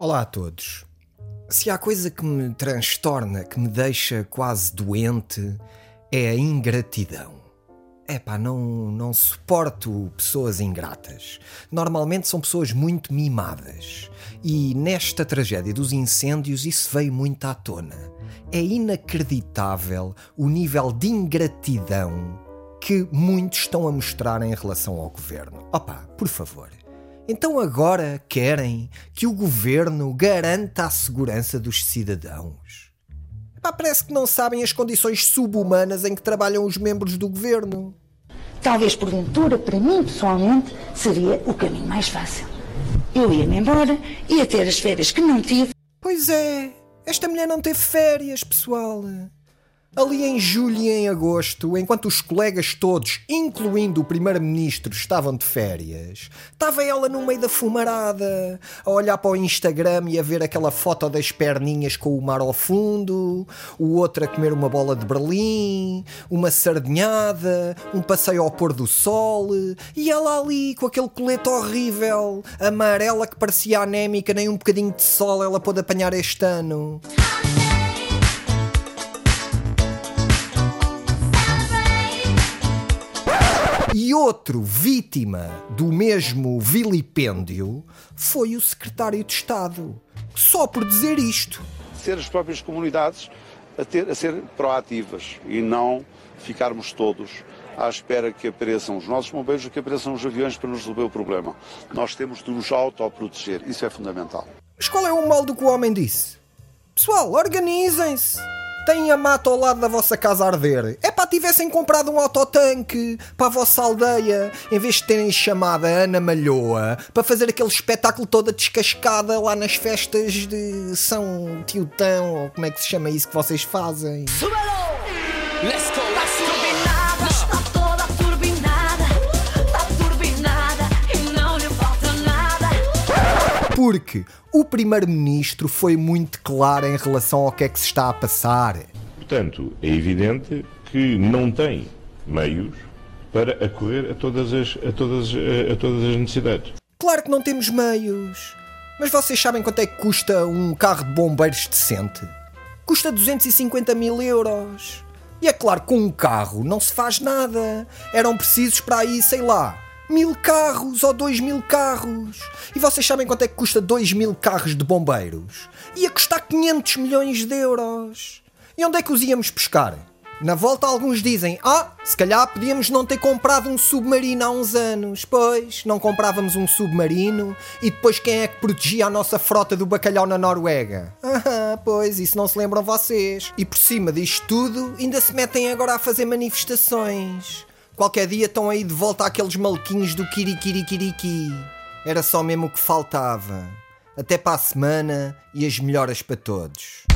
Olá a todos. Se há coisa que me transtorna, que me deixa quase doente, é a ingratidão. Epá, não, não suporto pessoas ingratas. Normalmente são pessoas muito mimadas. E nesta tragédia dos incêndios isso veio muito à tona. É inacreditável o nível de ingratidão que muitos estão a mostrar em relação ao governo. Opa, por favor. Então agora querem que o governo garanta a segurança dos cidadãos. Epá, parece que não sabem as condições subhumanas em que trabalham os membros do governo. Talvez porventura, para mim pessoalmente, seria o caminho mais fácil. Eu ia-me embora, ia ter as férias que não tive. Pois é, esta mulher não teve férias, pessoal. Ali em julho e em agosto, enquanto os colegas todos, incluindo o primeiro-ministro, estavam de férias, estava ela no meio da fumarada, a olhar para o Instagram e a ver aquela foto das perninhas com o mar ao fundo, o outro a comer uma bola de Berlim, uma sardinhada, um passeio ao pôr do sol, e ela ali com aquele colete horrível, amarela que parecia anémica, nem um bocadinho de sol ela pôde apanhar este ano. Outro vítima do mesmo vilipêndio foi o secretário de Estado. Só por dizer isto. Ser as próprias comunidades a, ter, a ser proativas e não ficarmos todos à espera que apareçam os nossos bombeiros ou que apareçam os aviões para nos resolver o problema. Nós temos de nos autoproteger. Isso é fundamental. Mas qual é o mal do que o homem disse? Pessoal, organizem-se! têm a mata ao lado da vossa casa a arder. É tivessem comprado um autotanque para a vossa aldeia, em vez de terem chamado a Ana Malhoa para fazer aquele espetáculo toda descascada lá nas festas de São Tiotão, ou como é que se chama isso que vocês fazem. Let's go, let's go. Porque o Primeiro-Ministro foi muito claro em relação ao que é que se está a passar. Portanto, é evidente que não tem meios para acorrer a todas as, a todas, a, a todas as necessidades. Claro que não temos meios. Mas vocês sabem quanto é que custa um carro de bombeiros decente? Custa 250 mil euros. E é claro com um carro não se faz nada. Eram precisos para aí, sei lá, mil carros ou dois mil carros. E vocês sabem quanto é que custa dois mil carros de bombeiros? Ia custar 500 milhões de euros. E onde é que os íamos pescar? Na volta, alguns dizem: Ah, se calhar podíamos não ter comprado um submarino há uns anos. Pois, não comprávamos um submarino e depois quem é que protegia a nossa frota do bacalhau na Noruega? Ah, pois, isso não se lembram vocês. E por cima disto tudo, ainda se metem agora a fazer manifestações. Qualquer dia estão aí de volta àqueles maluquinhos do Kirikirikiriki. Era só mesmo o que faltava. Até para a semana e as melhoras para todos.